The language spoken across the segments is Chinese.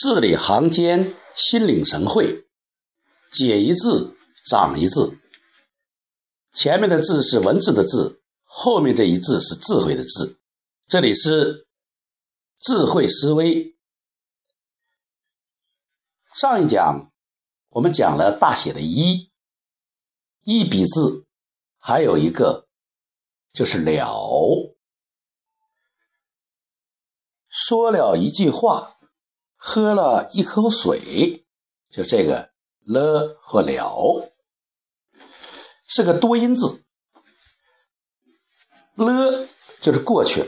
字里行间心领神会，解一字长一字。前面的字是文字的字，后面这一字是智慧的智。这里是智慧思维。上一讲我们讲了大写的“一”，一笔字，还有一个就是“了”。说了一句话。喝了一口水，就这个了和了是个多音字，了就是过去，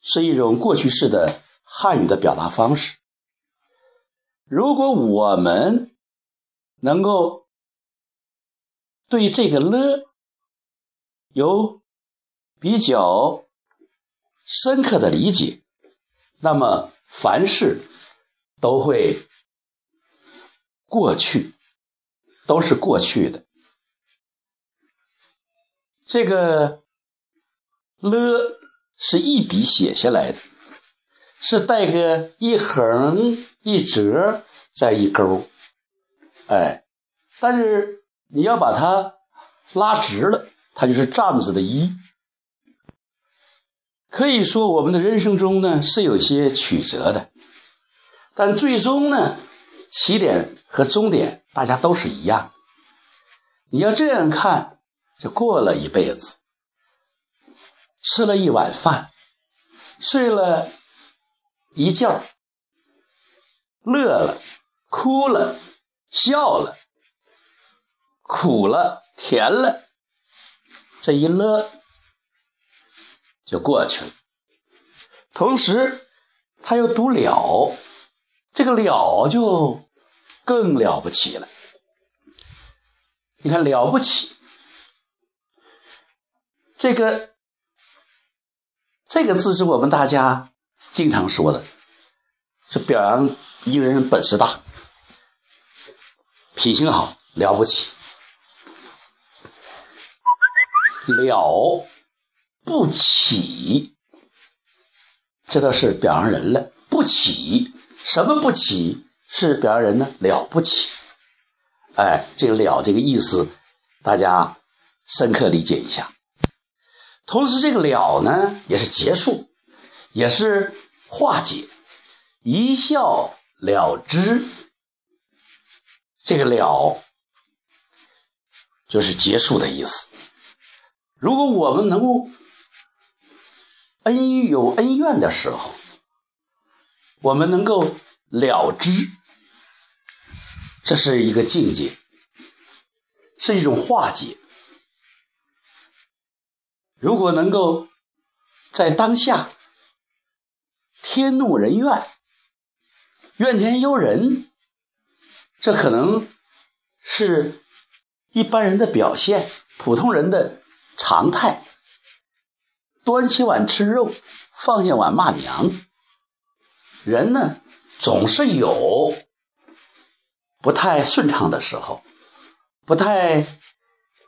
是一种过去式的汉语的表达方式。如果我们能够对这个了有比较深刻的理解，那么凡事。都会过去，都是过去的。这个了是一笔写下来的，是带个一横一折再一勾，哎，但是你要把它拉直了，它就是站子的一。可以说，我们的人生中呢是有些曲折的。但最终呢，起点和终点大家都是一样。你要这样看，就过了一辈子，吃了一碗饭，睡了一觉，乐了，哭了，笑了，苦了，甜了，这一乐就过去了。同时，他又读了。这个了就更了不起了。你看了不起，这个这个字是我们大家经常说的，是表扬一个人本事大、品行好、了不起。了不起，这倒是表扬人了，不起。什么不起是表扬人呢？了不起，哎，这个了这个意思，大家深刻理解一下。同时，这个了呢，也是结束，也是化解，一笑了之。这个了就是结束的意思。如果我们能够恩有恩怨的时候。我们能够了之，这是一个境界，是一种化解。如果能够在当下天怒人怨、怨天尤人，这可能是一般人的表现，普通人的常态。端起碗吃肉，放下碗骂娘。人呢，总是有不太顺畅的时候，不太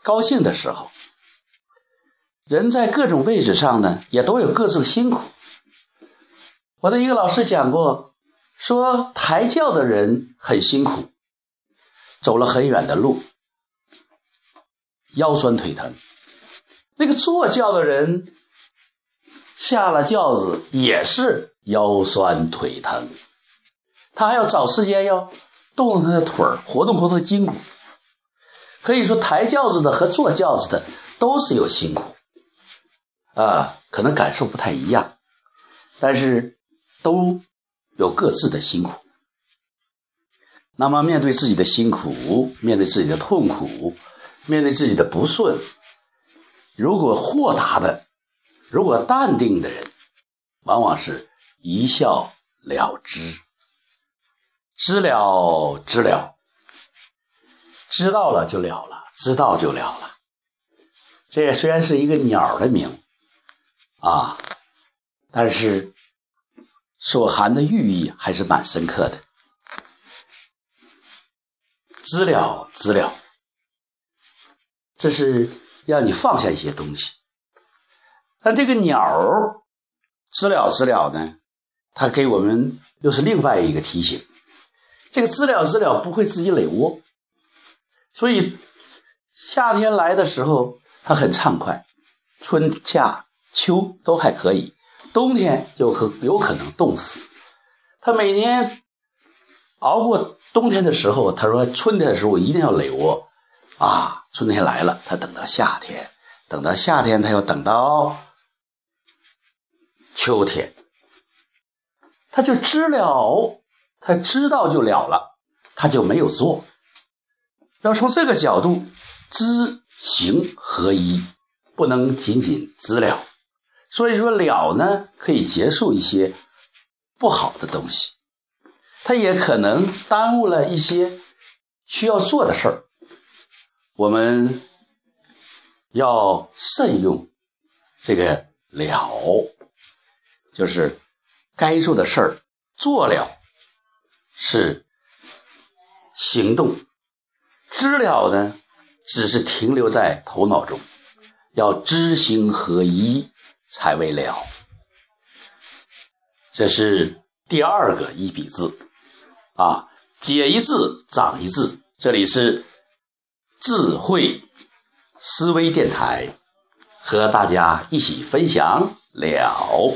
高兴的时候。人在各种位置上呢，也都有各自的辛苦。我的一个老师讲过，说抬轿的人很辛苦，走了很远的路，腰酸腿疼；那个坐轿的人下了轿子也是。腰酸腿疼，他还要找时间要动动他的腿儿，活动活动筋骨。可以说，抬轿子的和坐轿子的都是有辛苦，啊，可能感受不太一样，但是都有各自的辛苦。那么，面对自己的辛苦，面对自己的痛苦，面对自己的不顺，如果豁达的，如果淡定的人，往往是。一笑了之，知了知了，知道了就了了，知道就了了。这虽然是一个鸟的名啊，但是所含的寓意还是蛮深刻的。知了知了，这是让你放下一些东西。但这个鸟知了知了呢？它给我们又是另外一个提醒：这个知了知了不会自己垒窝，所以夏天来的时候它很畅快，春夏秋都还可以，冬天就可有可能冻死。它每年熬过冬天的时候，他说春天的时候一定要垒窝啊！春天来了，他等到夏天，等到夏天，他要等到秋天，他就知了，他知道就了了，他就没有做。要从这个角度，知行合一，不能仅仅知了。所以说了呢，可以结束一些。不好的东西，它也可能耽误了一些需要做的事儿。我们要慎用这个了，就是该做的事儿做了，是行动；知了呢，只是停留在头脑中，要知行合一才为了。这是第二个一笔字，啊，解一字长一字。这里是智慧思维电台，和大家一起分享了。